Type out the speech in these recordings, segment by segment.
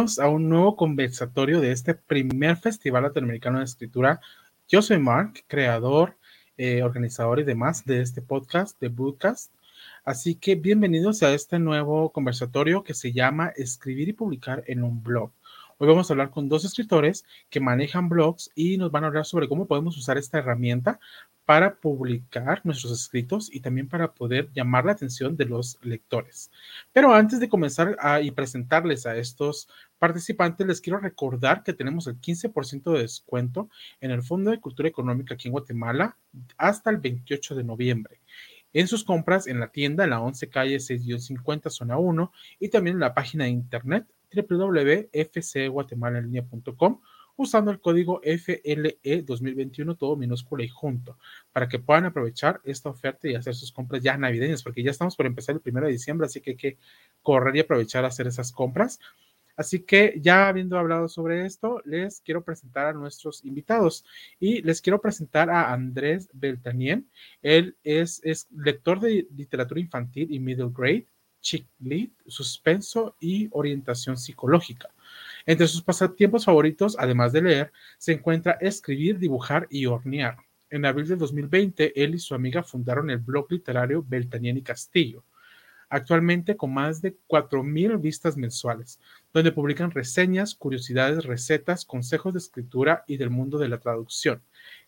bienvenidos a un nuevo conversatorio de este primer Festival Latinoamericano de Escritura. Yo soy Mark, creador, eh, organizador y demás de este podcast, de Bookcast. Así que bienvenidos a este nuevo conversatorio que se llama Escribir y publicar en un blog. Hoy vamos a hablar con dos escritores que manejan blogs y nos van a hablar sobre cómo podemos usar esta herramienta para publicar nuestros escritos y también para poder llamar la atención de los lectores. Pero antes de comenzar a, y presentarles a estos participantes, les quiero recordar que tenemos el 15% de descuento en el Fondo de Cultura Económica aquí en Guatemala hasta el 28 de noviembre en sus compras en la tienda en la 11 calle 650 zona 1 y también en la página de internet www.fcguatemalaenlinea.com usando el código FLE 2021, todo minúscula y junto, para que puedan aprovechar esta oferta y hacer sus compras ya navideñas, porque ya estamos por empezar el 1 de diciembre, así que hay que correr y aprovechar a hacer esas compras. Así que ya habiendo hablado sobre esto, les quiero presentar a nuestros invitados y les quiero presentar a Andrés Beltanien. Él es, lector de literatura infantil y middle grade, chick lit, suspenso y orientación psicológica. Entre sus pasatiempos favoritos, además de leer, se encuentra escribir, dibujar y hornear. En abril de 2020, él y su amiga fundaron el blog literario Beltanian y Castillo, actualmente con más de 4.000 vistas mensuales, donde publican reseñas, curiosidades, recetas, consejos de escritura y del mundo de la traducción.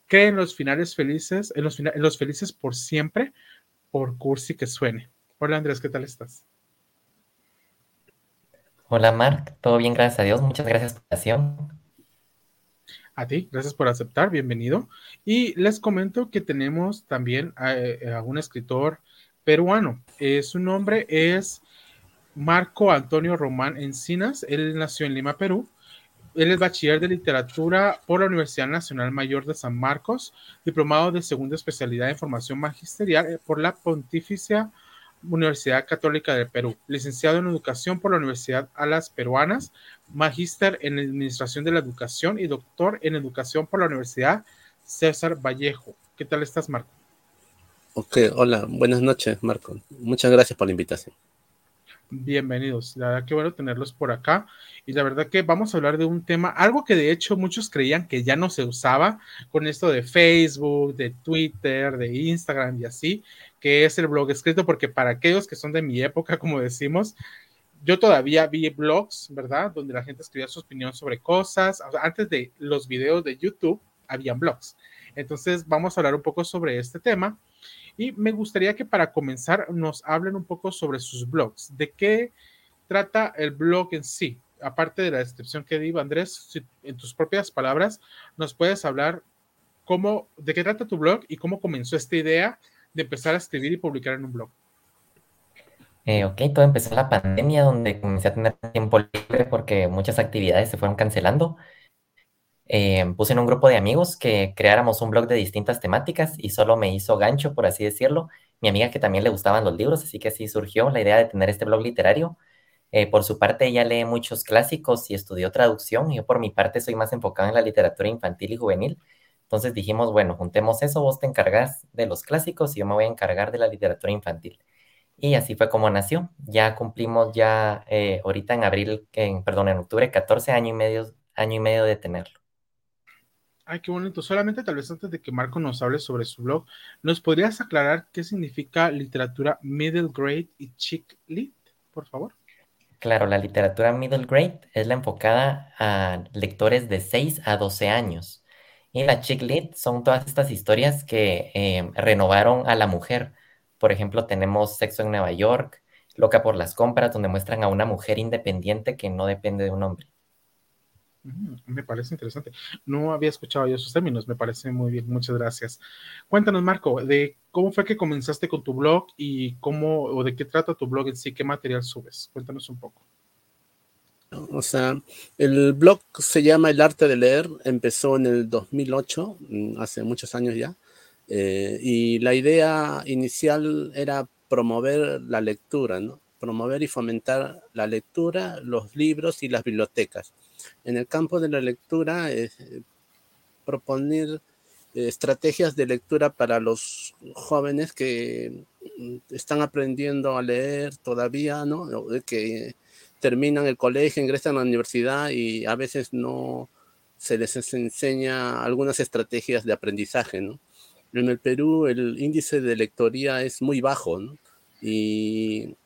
Creen los finales felices, en los, en los felices por siempre, por cursi que suene. Hola Andrés, ¿qué tal estás? Hola Mark, todo bien, gracias a Dios. Muchas gracias por la invitación. A ti, gracias por aceptar, bienvenido. Y les comento que tenemos también a, eh, un escritor peruano. Eh, su nombre es Marco Antonio Román Encinas. Él nació en Lima, Perú. Él es bachiller de literatura por la Universidad Nacional Mayor de San Marcos, diplomado de segunda especialidad en formación magisterial eh, por la Pontificia Universidad Católica del Perú, licenciado en Educación por la Universidad Alas Peruanas, magíster en Administración de la Educación y doctor en Educación por la Universidad César Vallejo. ¿Qué tal estás, Marco? Ok, hola, buenas noches, Marco. Muchas gracias por la invitación. Bienvenidos, la verdad que bueno tenerlos por acá y la verdad que vamos a hablar de un tema, algo que de hecho muchos creían que ya no se usaba con esto de Facebook, de Twitter, de Instagram y así, que es el blog escrito, porque para aquellos que son de mi época, como decimos, yo todavía vi blogs, ¿verdad? Donde la gente escribía su opinión sobre cosas. antes de los videos de YouTube, habían blogs. Entonces, vamos a hablar un poco sobre este tema. Y me gustaría que para comenzar nos hablen un poco sobre sus blogs. ¿De qué trata el blog en sí? Aparte de la descripción que dio Andrés, en tus propias palabras, nos puedes hablar cómo, de qué trata tu blog y cómo comenzó esta idea de empezar a escribir y publicar en un blog? Eh, ok, todo empezó la pandemia, donde comencé a tener tiempo libre porque muchas actividades se fueron cancelando. Eh, puse en un grupo de amigos que creáramos un blog de distintas temáticas y solo me hizo gancho, por así decirlo, mi amiga que también le gustaban los libros, así que así surgió la idea de tener este blog literario. Eh, por su parte, ella lee muchos clásicos y estudió traducción. Yo por mi parte soy más enfocado en la literatura infantil y juvenil. Entonces dijimos, bueno, juntemos eso, vos te encargas de los clásicos y yo me voy a encargar de la literatura infantil. Y así fue como nació. Ya cumplimos ya eh, ahorita en abril, perdón, en octubre, 14 años y medio, año y medio de tenerlo. Ay, qué bonito. Solamente tal vez antes de que Marco nos hable sobre su blog, ¿nos podrías aclarar qué significa literatura middle grade y chick lit, por favor? Claro, la literatura middle grade es la enfocada a lectores de 6 a 12 años. Y la chick lit son todas estas historias que eh, renovaron a la mujer. Por ejemplo, tenemos Sexo en Nueva York, Loca por las compras, donde muestran a una mujer independiente que no depende de un hombre. Me parece interesante. No había escuchado yo esos términos, me parece muy bien, muchas gracias. Cuéntanos, Marco, de cómo fue que comenzaste con tu blog y cómo o de qué trata tu blog en sí, qué material subes. Cuéntanos un poco. O sea, el blog se llama El Arte de Leer, empezó en el 2008, mm, hace muchos años ya, eh, y la idea inicial era promover la lectura, ¿no? Promover y fomentar la lectura, los libros y las bibliotecas. En el campo de la lectura, eh, proponer eh, estrategias de lectura para los jóvenes que están aprendiendo a leer todavía, ¿no? Que terminan el colegio, ingresan a la universidad y a veces no se les enseña algunas estrategias de aprendizaje, ¿no? En el Perú el índice de lectoría es muy bajo, ¿no? Y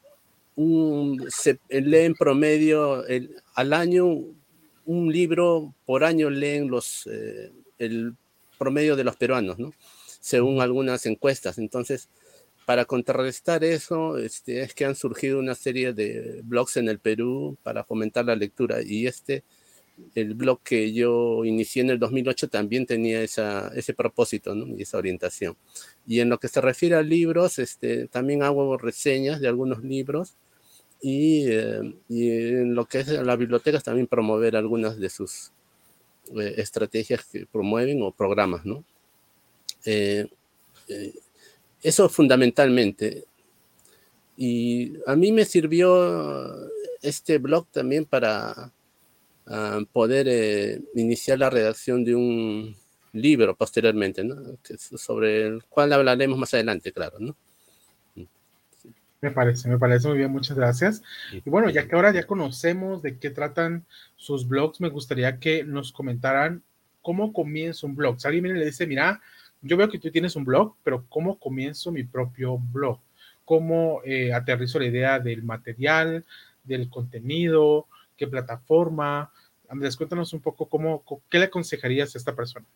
se lee en promedio al año un libro por año leen los eh, el promedio de los peruanos, ¿no? Según algunas encuestas. Entonces, para contrarrestar eso, este, es que han surgido una serie de blogs en el Perú para fomentar la lectura. Y este, el blog que yo inicié en el 2008 también tenía esa, ese propósito y esa orientación. Y en lo que se refiere a libros, este, también hago reseñas de algunos libros. Y, eh, y en lo que es la biblioteca también promover algunas de sus eh, estrategias que promueven o programas, ¿no? Eh, eso fundamentalmente. Y a mí me sirvió este blog también para ah, poder eh, iniciar la redacción de un libro posteriormente, ¿no? sobre el cual hablaremos más adelante, claro, ¿no? Me parece, me parece muy bien, muchas gracias. Y bueno, ya que ahora ya conocemos de qué tratan sus blogs, me gustaría que nos comentaran cómo comienza un blog. Si alguien le dice, mira, yo veo que tú tienes un blog, pero ¿cómo comienzo mi propio blog? ¿Cómo eh, aterrizo la idea del material, del contenido, qué plataforma? Andrés, cuéntanos un poco cómo, qué le aconsejarías a esta persona.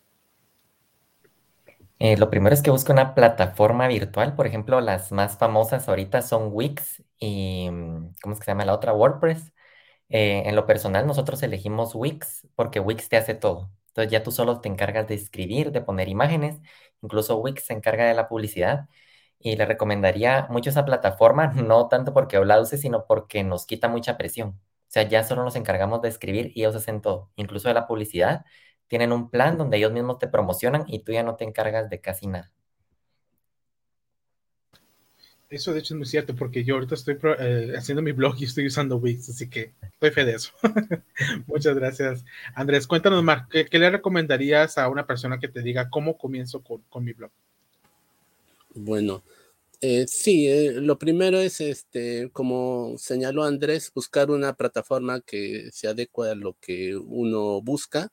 Eh, lo primero es que busque una plataforma virtual. Por ejemplo, las más famosas ahorita son Wix y, mm, ¿cómo es que se llama la otra? WordPress. Eh, en lo personal, nosotros elegimos Wix porque Wix te hace todo. Entonces ya tú solo te encargas de escribir, de poner imágenes, incluso Wix se encarga de la publicidad y le recomendaría mucho esa plataforma, no tanto porque la use, sino porque nos quita mucha presión. O sea, ya solo nos encargamos de escribir y ellos hacen todo, incluso de la publicidad. Tienen un plan donde ellos mismos te promocionan y tú ya no te encargas de casi nada. Eso de hecho es muy cierto, porque yo ahorita estoy eh, haciendo mi blog y estoy usando Wix, así que estoy fe de eso. Muchas gracias. Andrés, cuéntanos, más, ¿qué, le recomendarías a una persona que te diga cómo comienzo con, mi blog? Bueno, eh, sí, eh, lo primero es, este, como señaló Andrés, buscar una plataforma que se adecue a lo que uno busca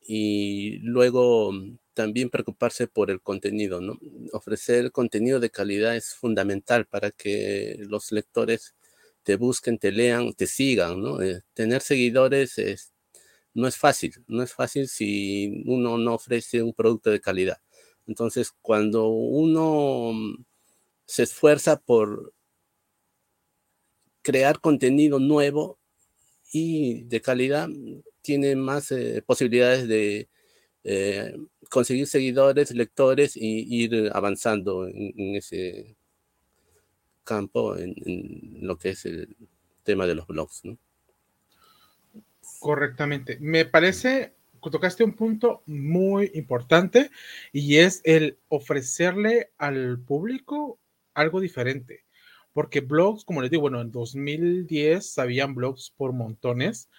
y luego también preocuparse por el contenido, ¿no? Ofrecer contenido de calidad es fundamental para que los lectores te busquen, te lean, te sigan, ¿no? Eh, tener seguidores es, no es fácil, no es fácil si uno no ofrece un producto de calidad. Entonces, cuando uno se esfuerza por crear contenido nuevo y de calidad, tiene más eh, posibilidades de eh, conseguir seguidores, lectores y ir avanzando en, ese campo, en, lo que es el tema de los blogs. Correctamente. Me parece que tocaste un punto muy importante y es el ofrecerle al público algo diferente. Porque blogs, como les digo, bueno, en 2010 habían blogs por montones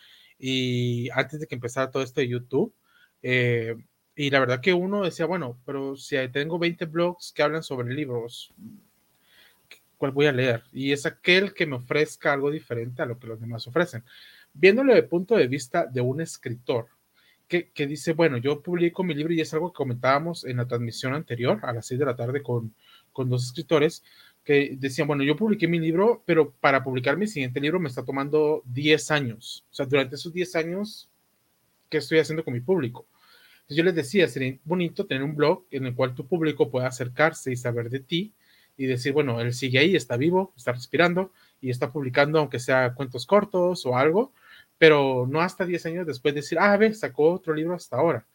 y antes de que empezara todo esto de YouTube, eh, y la verdad que uno decía, bueno, pero si tengo 20 blogs que hablan sobre libros, ¿cuál voy a leer? Y es aquel que me ofrezca algo diferente a lo que los demás ofrecen. Viéndolo el punto de vista de un escritor, que, que, dice, bueno, yo publico mi libro y es algo que comentábamos en la transmisión anterior, a las 6 de la tarde, con, con dos escritores, que decían, bueno, yo publiqué mi libro, pero para publicar mi siguiente libro me está tomando 10 años. O sea, durante esos 10 años, ¿qué estoy haciendo con mi público? Entonces yo les decía, sería bonito tener un blog en el cual tu público pueda acercarse y saber de ti y decir, bueno, él sigue ahí, está vivo, está respirando y está publicando, aunque sea cuentos cortos o algo, pero no hasta 10 años después decir, ah, ve, sacó otro libro hasta ahora.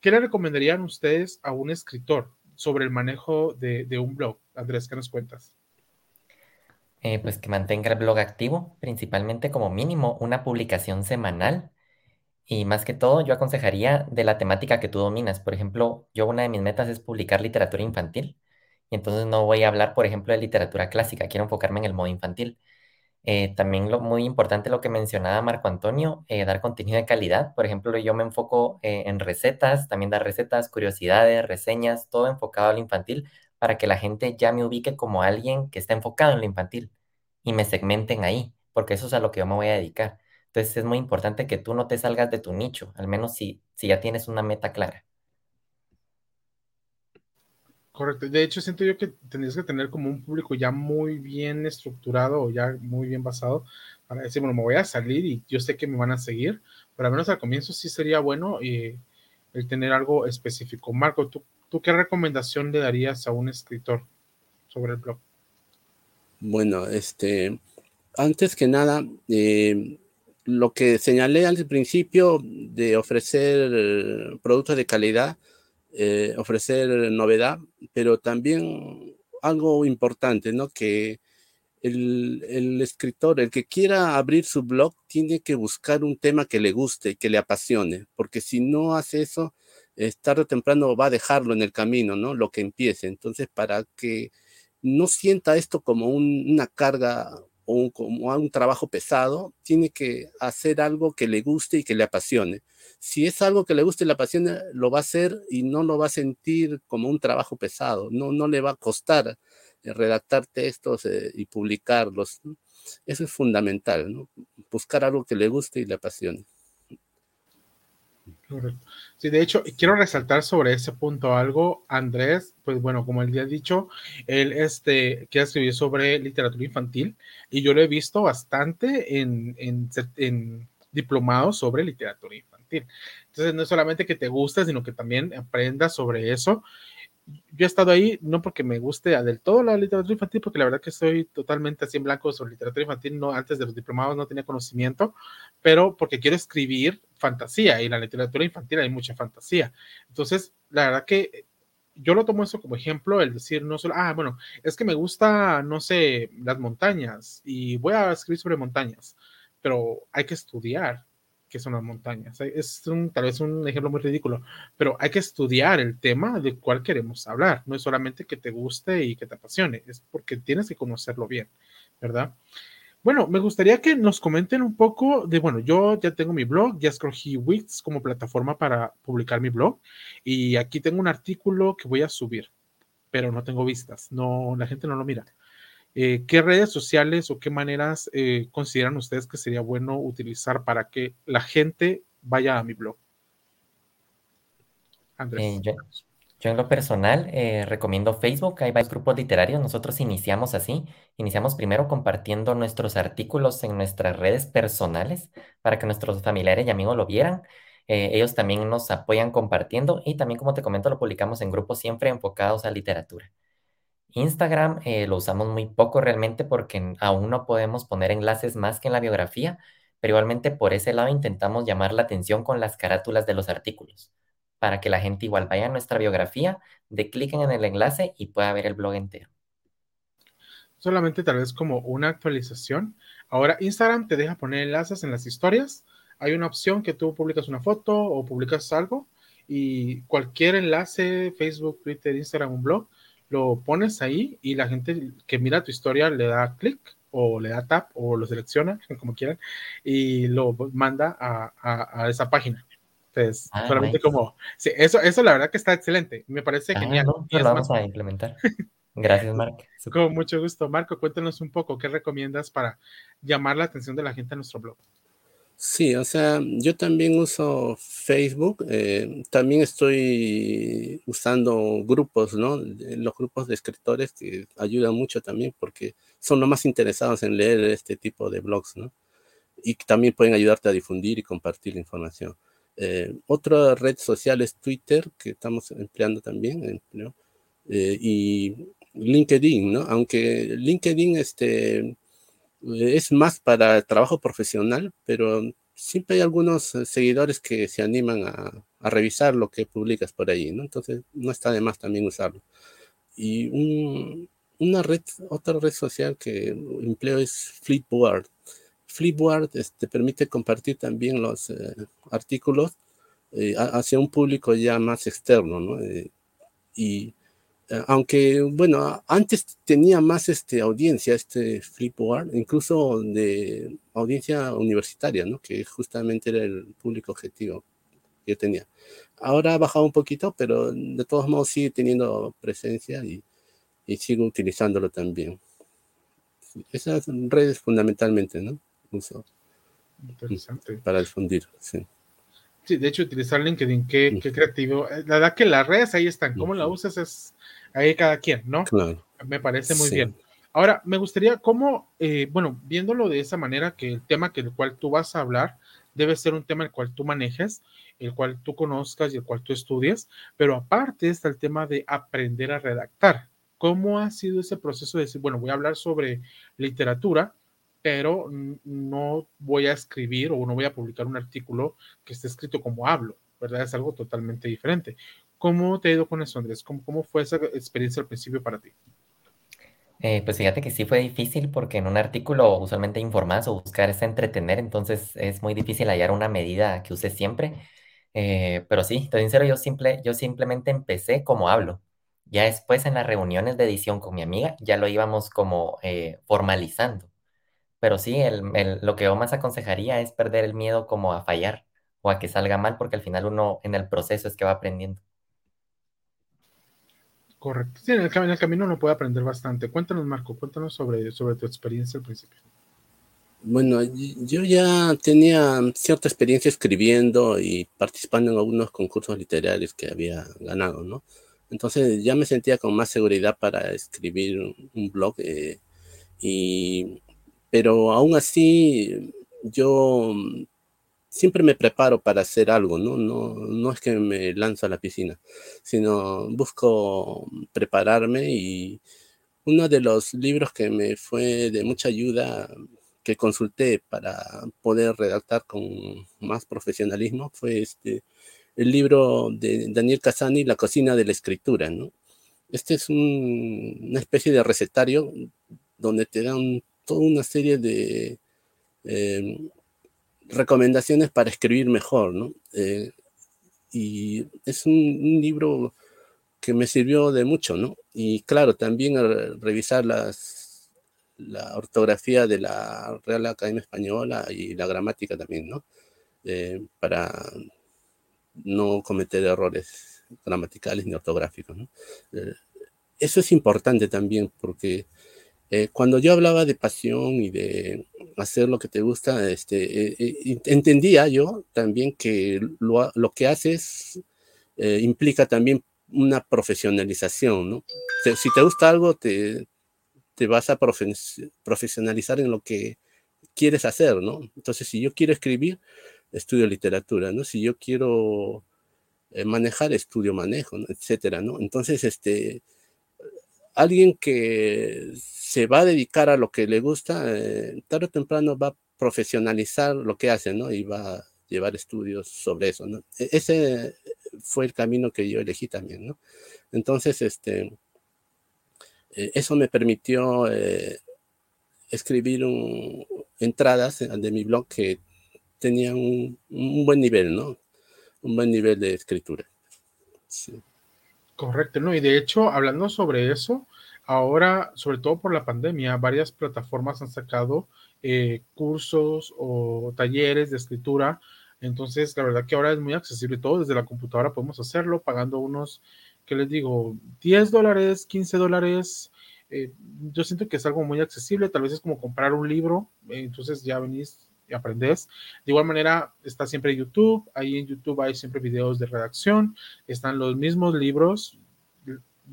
¿Qué le recomendarían ustedes a un escritor sobre el manejo de, un blog? Andrés, ¿qué nos cuentas? Eh, pues que mantenga el blog activo, principalmente como mínimo una publicación semanal. Y más que todo, yo aconsejaría de la temática que tú dominas. Por ejemplo, yo una de mis metas es publicar literatura infantil. Y entonces no voy a hablar, por ejemplo, de literatura clásica, quiero enfocarme en el modo infantil. Eh, también lo muy importante lo que mencionaba Marco Antonio, eh, dar contenido de calidad. Por ejemplo, yo me enfoco en recetas, también dar recetas, curiosidades, reseñas, todo enfocado al infantil para que la gente ya me ubique como alguien que está enfocado en lo infantil y me segmenten ahí, porque eso es a lo que yo me voy a dedicar. Entonces es muy importante que tú no te salgas de tu nicho, al menos si, si ya tienes una meta clara. Correcto. De hecho, siento yo que tendrías que tener como un público ya muy bien estructurado o ya muy bien basado para decir, bueno, me voy a salir y yo sé que me van a seguir, pero al menos al comienzo sí sería bueno eh, el tener algo específico. Marco, ¿tú, ¿tú qué recomendación le darías a un escritor sobre el blog? Bueno, este, antes que nada, eh, lo que señalé al principio de ofrecer productos de calidad, eh, ofrecer novedad, pero también algo importante, ¿no? Que el, escritor, el que quiera abrir su blog, tiene que buscar un tema que le guste, que le apasione, porque si no hace eso, tarde o temprano va a dejarlo en el camino, ¿no? Lo que empiece. Entonces, para que no sienta esto como una carga o un, como un trabajo pesado, tiene que hacer algo que le guste y que le apasione. Si es algo que le guste y le apasione, lo va a hacer y no lo va a sentir como un trabajo pesado, no, no le va a costar eh, redactar textos eh, y publicarlos. Eso es fundamental, ¿no? buscar algo que le guste y le apasione. Correcto. Sí, de hecho, quiero resaltar sobre ese punto algo. Andrés, pues bueno, como él ya ha dicho, él este, quiere escribir sobre literatura infantil y yo lo he visto bastante en, en, en diplomados sobre literatura infantil. Entonces, no es solamente que te guste, sino que también aprendas sobre eso yo he estado ahí no porque me guste del todo la literatura infantil, porque la verdad que estoy totalmente así en blanco sobre literatura infantil, no antes de los diplomados no tenía conocimiento, pero porque quiero escribir fantasía y la literatura infantil hay mucha fantasía. Entonces, la verdad que yo lo tomo eso como ejemplo, el decir no solo, ah, bueno, es que me gusta, no sé, las montañas y voy a escribir sobre montañas, pero hay que estudiar, que son las montañas. Es un, tal vez un ejemplo muy ridículo, pero hay que estudiar el tema de cuál queremos hablar. No es solamente que te guste y que te apasione, es porque tienes que conocerlo bien, ¿verdad? Bueno, me gustaría que nos comenten un poco de, bueno, yo ya tengo mi blog, ya escogí Wix como plataforma para publicar mi blog y aquí tengo un artículo que voy a subir, pero no tengo vistas, no, la gente no lo mira. Eh, ¿Qué redes sociales o qué maneras eh, consideran ustedes que sería bueno utilizar para que la gente vaya a mi blog? Andrés. Eh, yo, en lo personal recomiendo Facebook, hay varios grupos literarios, nosotros iniciamos así, iniciamos primero compartiendo nuestros artículos en nuestras redes personales para que nuestros familiares y amigos lo vieran. ellos también nos apoyan compartiendo y también, como te comento, lo publicamos en grupos siempre enfocados a literatura. Instagram eh, lo usamos muy poco realmente porque aún no podemos poner enlaces más que en la biografía, pero igualmente por ese lado intentamos llamar la atención con las carátulas de los artículos, para que la gente igual vaya a nuestra biografía, de cliquen en el enlace y pueda ver el blog entero. Solamente tal vez como una actualización. Ahora Instagram te deja poner enlaces en las historias. Hay una opción que tú publicas una foto o publicas algo y cualquier enlace, Facebook, Twitter, Instagram, un blog, lo pones ahí y la gente que mira tu historia le da clic o le da tap o lo selecciona, como quieran, y lo manda a, esa página. Entonces, ah, solamente como, sí, eso, eso la verdad que está excelente, me parece ah, genial. lo vamos a implementar. Gracias, Marco. Con mucho gusto. Marco, cuéntanos un poco, ¿qué recomiendas para llamar la atención de la gente a nuestro blog? Sí, o sea, yo también uso Facebook, eh, también estoy usando grupos, ¿no? Los grupos de escritores que ayudan mucho también porque son los más interesados en leer este tipo de blogs, ¿no? Y también pueden ayudarte a difundir y compartir la información. Eh, otra red social es Twitter, que estamos empleando también, eh, y LinkedIn, ¿no? Aunque LinkedIn, este es más para trabajo profesional, pero siempre hay algunos eh, seguidores que se animan a, revisar lo que publicas por ahí, ¿no? Entonces no está de más también usarlo. Y una red, otra red social que empleo es Flipboard. Flipboard te este, permite compartir también los eh, artículos eh, hacia un público ya más externo, ¿no? y eh, aunque, bueno, antes tenía más este, audiencia, este Flipboard, incluso de audiencia universitaria, ¿no? Que justamente era el público objetivo que yo tenía. Ahora ha bajado un poquito, pero de todos modos sigue teniendo presencia y, y sigo utilizándolo también. Esas redes fundamentalmente, ¿no? Uso Interesante. Para difundir, sí. Sí, de hecho, utilizar LinkedIn, qué, qué creativo. La verdad que las redes ahí están. ¿Cómo la usas? Es ahí cada quien, ¿no? Claro. Me parece muy bien. Ahora, me gustaría, ¿cómo, eh, bueno, viéndolo de esa manera, que el tema que el cual tú vas a hablar debe ser un tema el cual tú manejes, el cual tú conozcas y el cual tú estudies, pero aparte está el tema de aprender a redactar. ¿Cómo ha sido ese proceso de decir, bueno, voy a hablar sobre literatura, pero no voy a escribir o no voy a publicar un artículo que esté escrito como hablo, ¿verdad? Es algo totalmente diferente. ¿Cómo te ha ido con eso, Andrés? ¿Cómo, cómo fue esa experiencia al principio para ti? Eh, pues fíjate que sí fue difícil porque en un artículo usualmente informas o buscar es entretener, entonces es muy difícil hallar una medida que use siempre. Eh, pero sí, te sincero, yo, simple, yo simplemente empecé como hablo. Ya después en las reuniones de edición con mi amiga ya lo íbamos como eh, formalizando. Pero sí, lo que yo más aconsejaría es perder el miedo como a fallar o a que salga mal, porque al final uno en el proceso es que va aprendiendo. Correcto. Sí, en el, camino, el camino uno puede aprender bastante. Cuéntanos, Marco, cuéntanos sobre, sobre tu experiencia al principio. Bueno, yo ya tenía cierta experiencia escribiendo y participando en algunos concursos literarios que había ganado, ¿no? Entonces ya me sentía con más seguridad para escribir un blog eh, y pero aún así yo siempre me preparo para hacer algo, ¿no? No, no es que me lanzo a la piscina, sino busco prepararme y uno de los libros que me fue de mucha ayuda que consulté para poder redactar con más profesionalismo fue este el libro de Daniel Casani, La cocina de la escritura, ¿no? Este es una especie de recetario donde te dan toda una serie de em, recomendaciones para escribir mejor, ¿no? Eh, y es un, libro que me sirvió de mucho, ¿no? Y claro, también revisar las, la ortografía de la Real Academia Española y la gramática también, ¿no? Eh, para no cometer errores gramaticales ni ortográficos. Eh, eso es importante también porque eh, cuando yo hablaba de pasión y de hacer lo que te gusta, este, eh, eh, entendía yo también que lo, que haces implica también una profesionalización, ¿no? si te gusta algo, te, vas a profesionalizar en lo que quieres hacer, ¿no? Entonces, si yo quiero escribir, estudio literatura, ¿no? Si yo quiero manejar, estudio manejo, etcétera, ¿no? Entonces, este, alguien que se va a dedicar a lo que le gusta, eh, tarde o temprano va a profesionalizar lo que hace, ¿no? Y va a llevar estudios sobre eso, ¿no? E-, ese fue el camino que yo elegí también, ¿no? Entonces, este, eh, eso me permitió eh, escribir entradas de mi blog que tenían un, un, buen nivel, ¿no? Un buen nivel de escritura. Sí. Correcto, ¿no? Y de hecho, hablando sobre eso, ahora, sobre todo por la pandemia, varias plataformas han sacado eh, cursos o talleres de escritura. Entonces, la verdad que ahora es muy accesible todo. Desde la computadora podemos hacerlo pagando unos, ¿qué les digo? 10 dólares, 15 dólares. Eh, yo siento que es algo muy accesible. Tal vez es como comprar un libro. entonces ya venís aprendes. De igual manera, está siempre YouTube. Ahí en YouTube hay siempre videos de redacción. Están los mismos libros.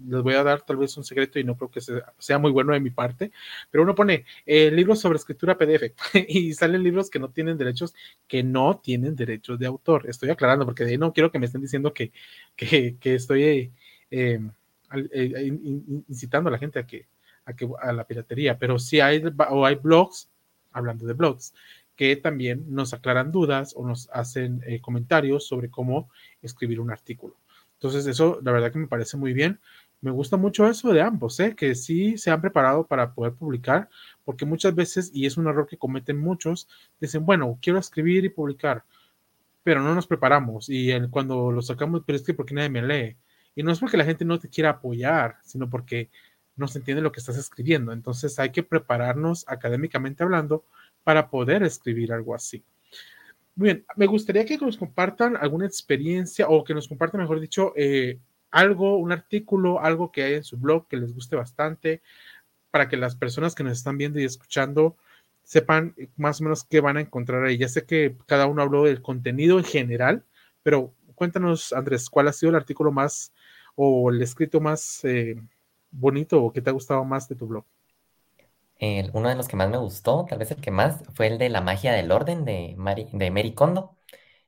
Les voy a dar tal vez un secreto y no creo que sea muy bueno de mi parte, pero uno pone eh, libros sobre escritura PDF y salen libros que no tienen derechos, que no tienen derechos de autor. Estoy aclarando porque de ahí no quiero que me estén diciendo que, que, estoy eh, em, eh, incitando a la gente a que, a que a la piratería, pero sí hay o hay blogs, hablando de blogs, que también nos aclaran dudas o nos hacen eh, comentarios sobre cómo escribir un artículo. Entonces, eso la verdad que me parece muy bien. Me gusta mucho eso de ambos, ¿eh? que sí se han preparado para poder publicar, porque muchas veces, y es un error que cometen muchos, dicen, bueno, quiero escribir y publicar, pero no nos preparamos. Y cuando lo sacamos, pero es que porque nadie me lee. Y no es porque la gente no te quiera apoyar, sino porque no se entiende lo que estás escribiendo. Entonces hay que prepararnos académicamente hablando para poder escribir algo así. Muy bien, me gustaría que nos compartan alguna experiencia o que nos compartan, mejor dicho, eh, algo, un artículo, algo que hay en su blog que les guste bastante, para que las personas que nos están viendo y escuchando sepan más o menos qué van a encontrar ahí. Ya sé que cada uno habló del contenido en general, pero cuéntanos, Andrés, ¿cuál ha sido el artículo más o el escrito más eh, bonito o que te ha gustado más de tu blog? Uno de los que más me gustó, tal vez el que más, fue el de la magia del orden de, de Mary Kondo.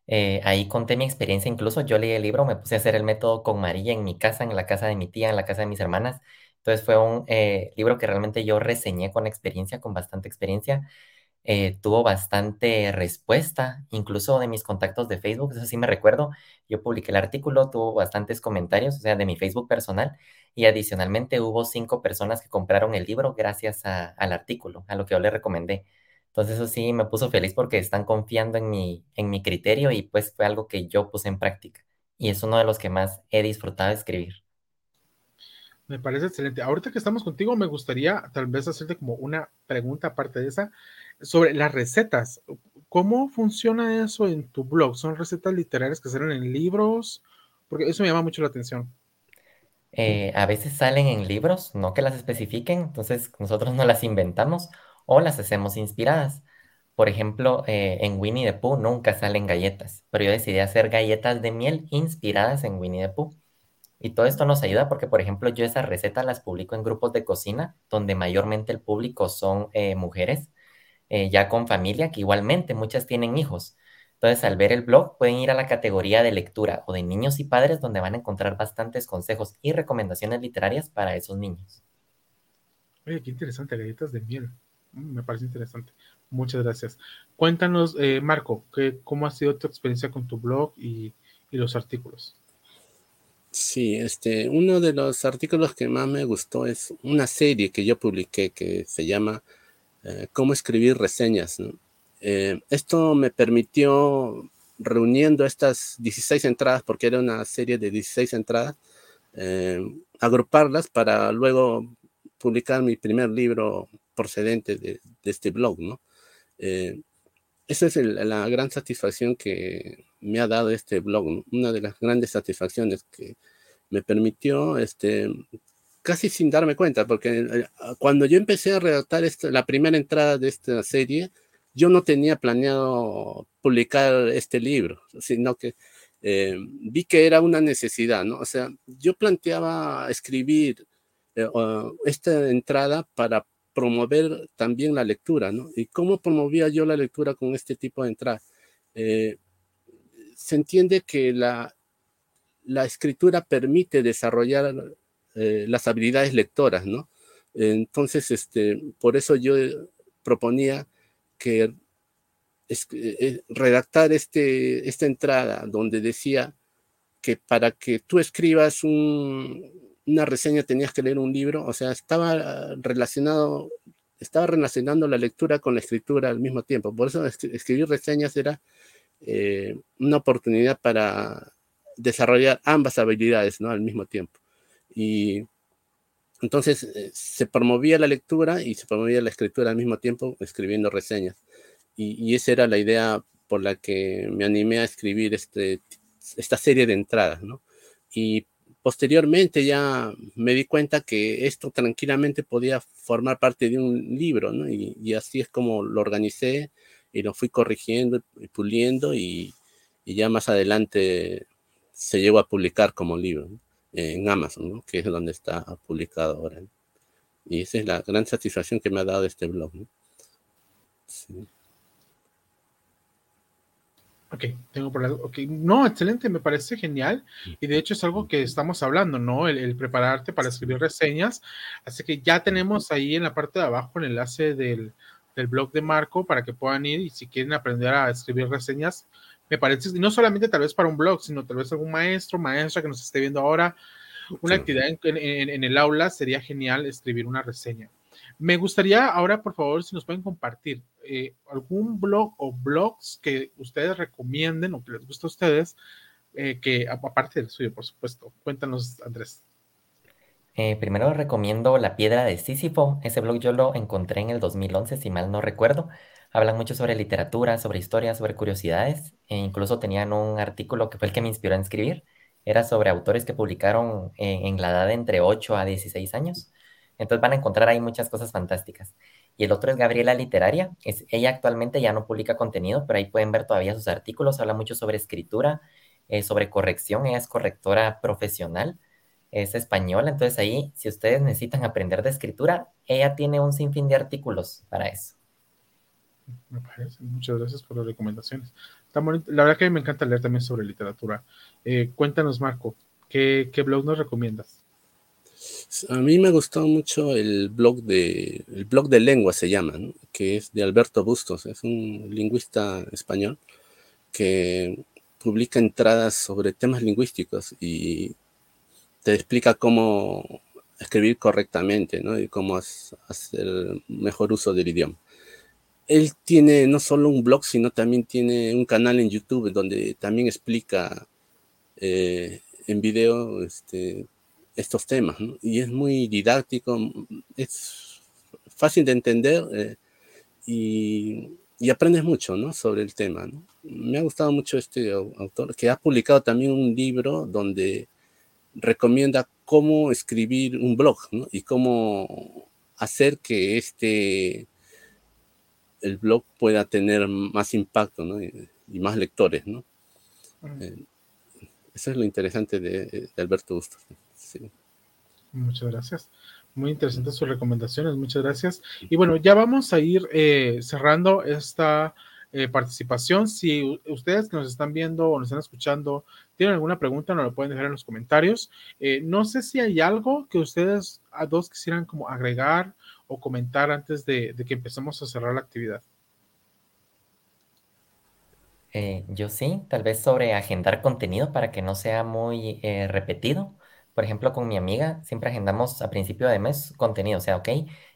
Eh, ahí conté mi experiencia, incluso yo leí el libro, me puse a hacer el método con María en mi casa, en la casa de mi tía, en la casa de mis hermanas. Entonces fue un eh, libro que realmente yo reseñé con experiencia, con bastante experiencia. Eh, tuvo bastante respuesta, incluso de mis contactos de Facebook, eso sí me recuerdo. Yo publiqué el artículo, tuvo bastantes comentarios, o sea, de mi Facebook personal, y adicionalmente hubo cinco personas que compraron el libro gracias al artículo, a lo que yo le recomendé. Entonces eso sí me puso feliz porque están confiando en mi, en mi criterio y pues fue algo que yo puse en práctica. Y es uno de los que más he disfrutado de escribir. Me parece excelente. Ahorita que estamos contigo, me gustaría tal vez hacerte como una pregunta aparte de esa sobre las recetas. ¿Cómo funciona eso en tu blog? ¿Son recetas literarias que salen en libros? Porque eso me llama mucho la atención. Eh, a veces salen en libros, no que las especifiquen, entonces nosotros no las inventamos o las hacemos inspiradas. Por ejemplo, eh, en Winnie the Pooh nunca salen galletas, pero yo decidí hacer galletas de miel inspiradas en Winnie the Pooh. Y todo esto nos ayuda porque, por ejemplo, yo esas recetas las publico en grupos de cocina, donde mayormente el público son eh, mujeres, eh, ya con familia, que igualmente muchas tienen hijos. Entonces, al ver el blog, pueden ir a la categoría de lectura o de niños y padres, donde van a encontrar bastantes consejos y recomendaciones literarias para esos niños. Oye, qué interesante, galletas de miel. Mm, me parece interesante. Muchas gracias. Cuéntanos, eh, Marco, ¿cómo ha sido tu experiencia con tu blog y, los artículos? Sí, este, uno de los artículos que más me gustó es una serie que yo publiqué que se llama eh, Cómo escribir reseñas. Eh, esto me permitió, reuniendo estas 16 entradas, porque era una serie de 16 entradas, agruparlas para luego publicar mi primer libro procedente de, este blog, ¿no? Eh, esa es la gran satisfacción que me ha dado este blog, una de las grandes satisfacciones que me permitió, este, casi sin darme cuenta, porque eh, cuando yo empecé a redactar la primera entrada de esta serie, yo no tenía planeado publicar este libro, sino que eh, vi que era una necesidad, ¿no? O sea, yo planteaba escribir esta entrada para promover también la lectura, ¿no? ¿Y cómo promovía yo la lectura con este tipo de entrada? Eh, se entiende que la, la escritura permite desarrollar eh, las habilidades lectoras, ¿no? Entonces, este, por eso yo proponía que eh, redactar este, esta entrada donde decía que para que tú escribas un, una reseña tenías que leer un libro, o sea, estaba relacionado, estaba relacionando la lectura con la escritura al mismo tiempo. Por eso escribir reseñas era eh, una oportunidad para desarrollar ambas habilidades, ¿no? Al mismo tiempo. Y entonces eh, se promovía la lectura y se promovía la escritura al mismo tiempo escribiendo reseñas. Y, y, esa era la idea por la que me animé a escribir este, esta serie de entradas, ¿no? Y posteriormente ya me di cuenta que esto tranquilamente podía formar parte de un libro, ¿no? Y, así es como lo organicé y lo fui corrigiendo y puliendo y, ya más adelante se llegó a publicar como libro en Amazon, que es donde está publicado ahora. Y esa es la gran satisfacción que me ha dado este blog. Sí. Ok, tengo por lado. Ok, no, excelente, me parece genial. Y de hecho es algo que estamos hablando, ¿no? El, prepararte para escribir reseñas. Así que ya tenemos ahí en la parte de abajo el enlace del, del blog de Marco para que puedan ir y si quieren aprender a escribir reseñas, me parece, no solamente tal vez para un blog, sino tal vez algún maestro, maestra que nos esté viendo ahora, una actividad en, en el aula, sería genial escribir una reseña. Me gustaría ahora, por favor, si nos pueden compartir eh, algún blog o blogs que ustedes recomienden o que les guste a ustedes, eh, que aparte del suyo, por supuesto. Cuéntanos, Andrés. Eh, primero recomiendo La Piedra de Sísifo. Ese blog yo lo encontré en el 2011, si mal no recuerdo. Hablan mucho sobre literatura, sobre historia, sobre curiosidades. E incluso tenían un artículo que fue el que me inspiró a escribir. era sobre autores que publicaron en, la edad de entre 8 a 16 años. Entonces van a encontrar ahí muchas cosas fantásticas. Y el otro es Gabriela Literaria. Es, ella actualmente ya no publica contenido, pero ahí pueden ver todavía sus artículos. Habla mucho sobre escritura, eh, sobre corrección. Ella es correctora profesional, es española. Entonces ahí, si ustedes necesitan aprender de escritura, ella tiene un sinfín de artículos para eso. Me parece. Muchas gracias por las recomendaciones. La verdad que me encanta leer también sobre literatura. Eh, cuéntanos, Marco, ¿qué, blog nos recomiendas? A mí me gustó mucho el blog de el blog de lengua se llama, que es de Alberto Bustos, es un lingüista español que publica entradas sobre temas lingüísticos y te explica cómo escribir correctamente ¿no? y cómo hacer mejor uso del idioma él tiene no solo un blog, sino también tiene un canal en YouTube donde también explica eh, en video este, estos temas. Y es muy didáctico, es fácil de entender eh, y, aprendes mucho ¿no? sobre el tema. Me ha gustado mucho este autor, que ha publicado también un libro donde recomienda cómo escribir un blog y cómo hacer que este el blog pueda tener más impacto y, más lectores. ¿no? Eh, eso es lo interesante de, Alberto Bustos. Muchas gracias. Muy interesantes sus recomendaciones, muchas gracias. Y bueno, ya vamos a ir eh, cerrando esta eh, participación. Si ustedes que nos están viendo o nos están escuchando tienen alguna pregunta, nos lo pueden dejar en los comentarios. no sé si hay algo que ustedes a dos quisieran como agregar o comentar antes de, que empecemos a cerrar la actividad? Eh, yo sí, tal vez sobre agendar contenido para que no sea muy eh, repetido. Por ejemplo, con mi amiga siempre agendamos a principio de mes contenido. O sea, ok,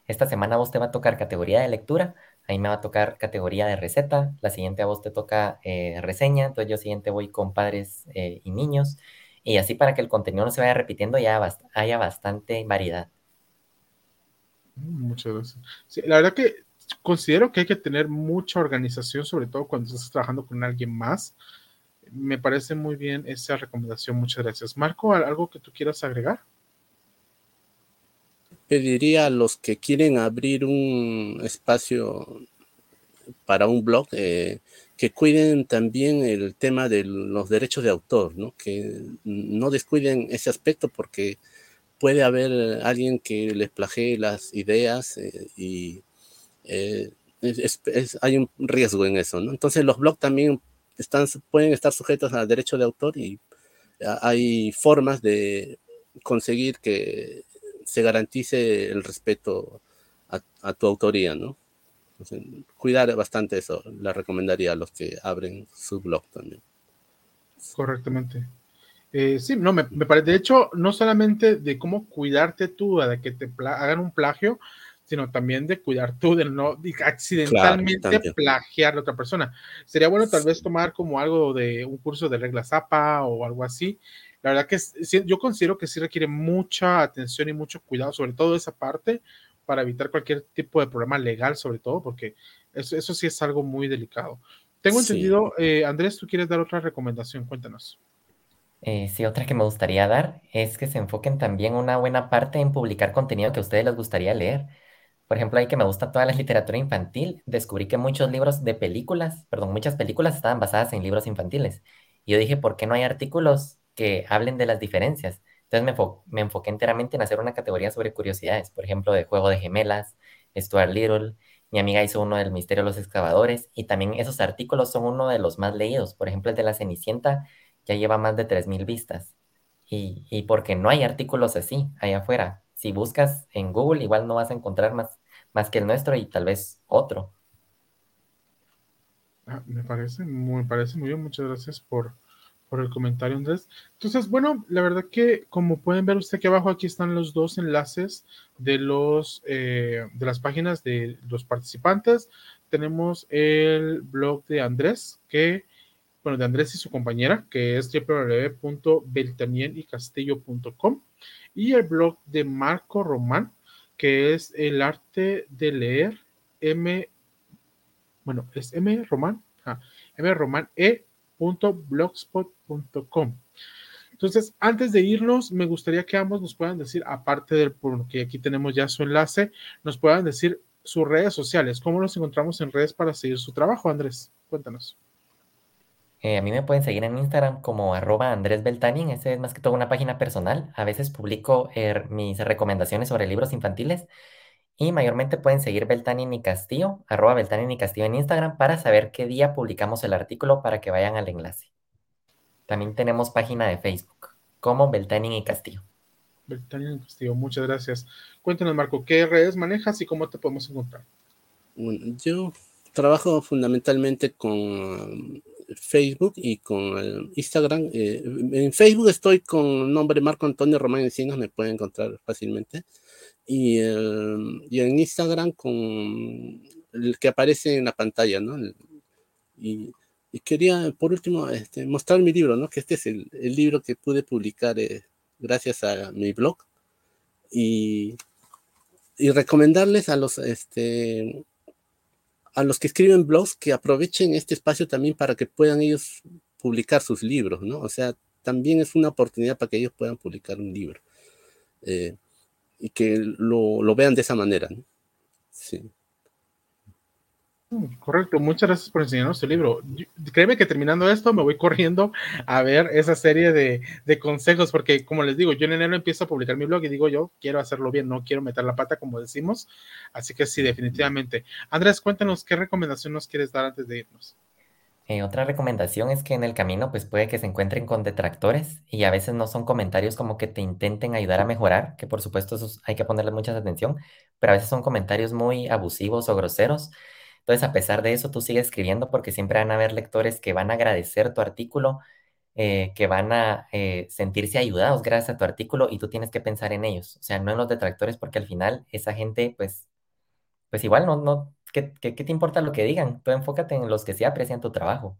esta semana a vos te va a tocar categoría de lectura, ahí me va a tocar categoría de receta, la siguiente a vos te toca eh, reseña, entonces yo siguiente voy con padres y niños. Y así para que el contenido no se vaya repitiendo y haya bastante variedad. Muchas gracias. la verdad que considero que hay que tener mucha organización, sobre todo cuando estás trabajando con alguien más. Me parece muy bien esa recomendación. Muchas gracias. Marco, ¿algo que tú quieras agregar? Pediría a los que quieren abrir un espacio para un blog eh, que cuiden también el tema de los derechos de autor, ¿no? que no descuiden ese aspecto porque puede haber alguien que les plagee las ideas eh, y eh, hay un riesgo en eso, ¿no? Entonces los blogs también pueden estar sujetos al derecho de autor y hay formas de conseguir que se garantice el respeto a, tu autoría, ¿no? cuidar bastante eso, le recomendaría a los que abren su blog también. Correctamente. Eh, sí, no, me, parece, de hecho, no solamente de cómo cuidarte tú de que te hagan un plagio, sino también de cuidar tú de no accidentalmente plagiar a otra persona. Sería bueno tal vez tomar como algo de un curso de reglas APA o algo así. La verdad que yo considero que sí requiere mucha atención y mucho cuidado, sobre todo esa parte, para evitar cualquier tipo de problema legal, sobre todo, porque eso, eso sí es algo muy delicado. Tengo entendido, eh, Andrés, tú quieres dar otra recomendación, cuéntanos. Eh, sí, otra que me gustaría dar es que se enfoquen también una buena parte en publicar contenido que a ustedes les gustaría leer. Por ejemplo, ahí que me gusta toda la literatura infantil, descubrí que muchos libros de películas, perdón, muchas películas estaban basadas en libros infantiles. Y yo dije, ¿por qué no hay artículos que hablen de las diferencias? Entonces me, me enfoqué enteramente en hacer una categoría sobre curiosidades, por ejemplo, de Juego de Gemelas, Stuart Little, mi amiga hizo uno del Misterio de los Excavadores, y también esos artículos son uno de los más leídos. Por ejemplo, el de la Cenicienta ya lleva más de 3.000 vistas. Y, y, porque no hay artículos así allá afuera. Si buscas en Google, igual no vas a encontrar más, más que el nuestro y tal vez otro. Ah, me parece, muy, parece muy bien. Muchas gracias por, por el comentario, Andrés. Entonces, bueno, la verdad que como pueden ver usted aquí abajo, aquí están los dos enlaces de los eh, de las páginas de los participantes. Tenemos el blog de Andrés, que bueno, de Andrés y su compañera, que es www.beltanieniCastillo.com, y el blog de Marco Román, que es el arte de leer M, bueno, es M Román, M Román E. Entonces, antes de irnos, me gustaría que ambos nos puedan decir, aparte del que aquí tenemos ya su enlace, nos puedan decir sus redes sociales. ¿Cómo nos encontramos en redes para seguir su trabajo, Andrés? Cuéntanos. Eh, a mí me pueden seguir en Instagram como arroba Andrés Beltanin, ese es más que todo una página personal. A veces publico er, mis recomendaciones sobre libros infantiles y mayormente pueden seguir Beltanin y Castillo, arroba Beltanin y Castillo en Instagram para saber qué día publicamos el artículo para que vayan al enlace. También tenemos página de Facebook como Beltanin y Castillo. Beltanin y Castillo, muchas gracias. Cuéntanos, Marco, ¿qué redes manejas y cómo te podemos encontrar? yo trabajo fundamentalmente con Facebook y con Instagram. Eh, en Facebook estoy con nombre Marco Antonio Román Encinas, me pueden encontrar fácilmente. Y, y, en Instagram con el que aparece en la pantalla, ¿no? Y, quería, por último, este, mostrar mi libro, ¿no? Que este es el, el libro que pude publicar eh, gracias a mi blog. Y, y recomendarles a los, este, a los que escriben blogs que aprovechen este espacio también para que puedan ellos publicar sus libros, ¿no? O sea, también es una oportunidad para que ellos puedan publicar un libro eh, y que lo, lo, vean de esa manera, ¿no? Sí. Mm, correcto, muchas gracias por enseñarnos tu libro. Créeme que terminando esto me voy corriendo a ver esa serie de, de, consejos, porque como les digo, yo en enero empiezo a publicar mi blog y digo yo quiero hacerlo bien, no quiero meter la pata como decimos. Así que sí, definitivamente. Andrés, cuéntanos qué recomendación nos quieres dar antes de irnos. Eh, otra recomendación es que en el camino pues puede que se encuentren con detractores y a veces no son comentarios como que te intenten ayudar a mejorar, que por supuesto hay que ponerle mucha atención, pero a veces son comentarios muy abusivos o groseros entonces, a pesar de eso, tú sigues escribiendo porque siempre van a haber lectores que van a agradecer tu artículo, eh, que van a eh, sentirse ayudados gracias a tu artículo y tú tienes que pensar en ellos, o sea, no en los detractores porque al final esa gente, pues, pues igual no, no, ¿qué, qué, qué te importa lo que digan? Tú enfócate en los que sí aprecian tu trabajo.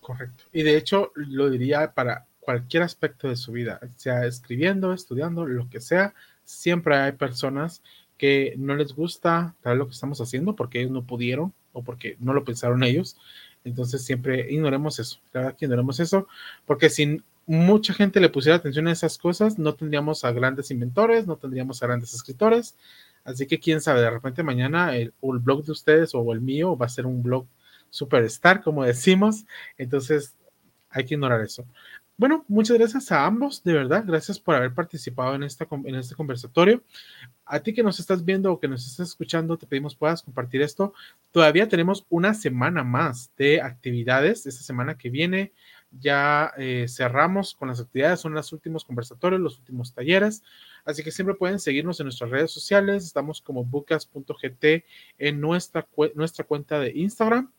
Correcto. Y de hecho, lo diría para cualquier aspecto de su vida, sea escribiendo, estudiando, lo que sea, siempre hay personas que no les gusta tal lo que estamos haciendo porque ellos no pudieron o porque no lo pensaron ellos. Entonces siempre ignoremos eso, claro que ignoremos eso, porque si mucha gente le pusiera atención a esas cosas, no tendríamos a grandes inventores, no tendríamos a grandes escritores. Así que quién sabe, de repente mañana el blog de ustedes o el mío va a ser un blog superstar, como decimos. Entonces hay que ignorar eso. Bueno, muchas gracias a ambos, de verdad, gracias por haber participado en, esta, en este conversatorio. A ti que nos estás viendo o que nos estás escuchando, te pedimos puedas compartir esto. Todavía tenemos una semana más de actividades. Esta semana que viene ya eh, cerramos con las actividades, son los últimos conversatorios, los últimos talleres. Así que siempre pueden seguirnos en nuestras redes sociales. Estamos como bucas.gt en nuestra, nuestra cuenta de Instagram.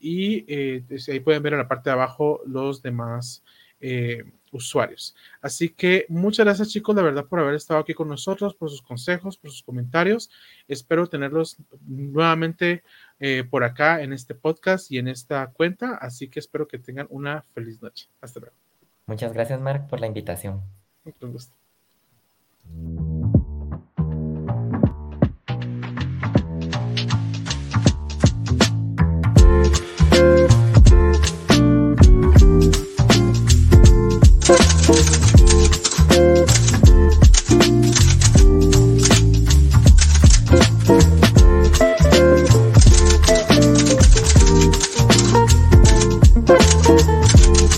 Y eh, ahí pueden ver en la parte de abajo los demás eh, usuarios. Así que muchas gracias chicos, de verdad, por haber estado aquí con nosotros, por sus consejos, por sus comentarios. Espero tenerlos nuevamente eh, por acá en este podcast y en esta cuenta. Así que espero que tengan una feliz noche. Hasta luego. Muchas gracias, Mark, por la invitación. Un gusto.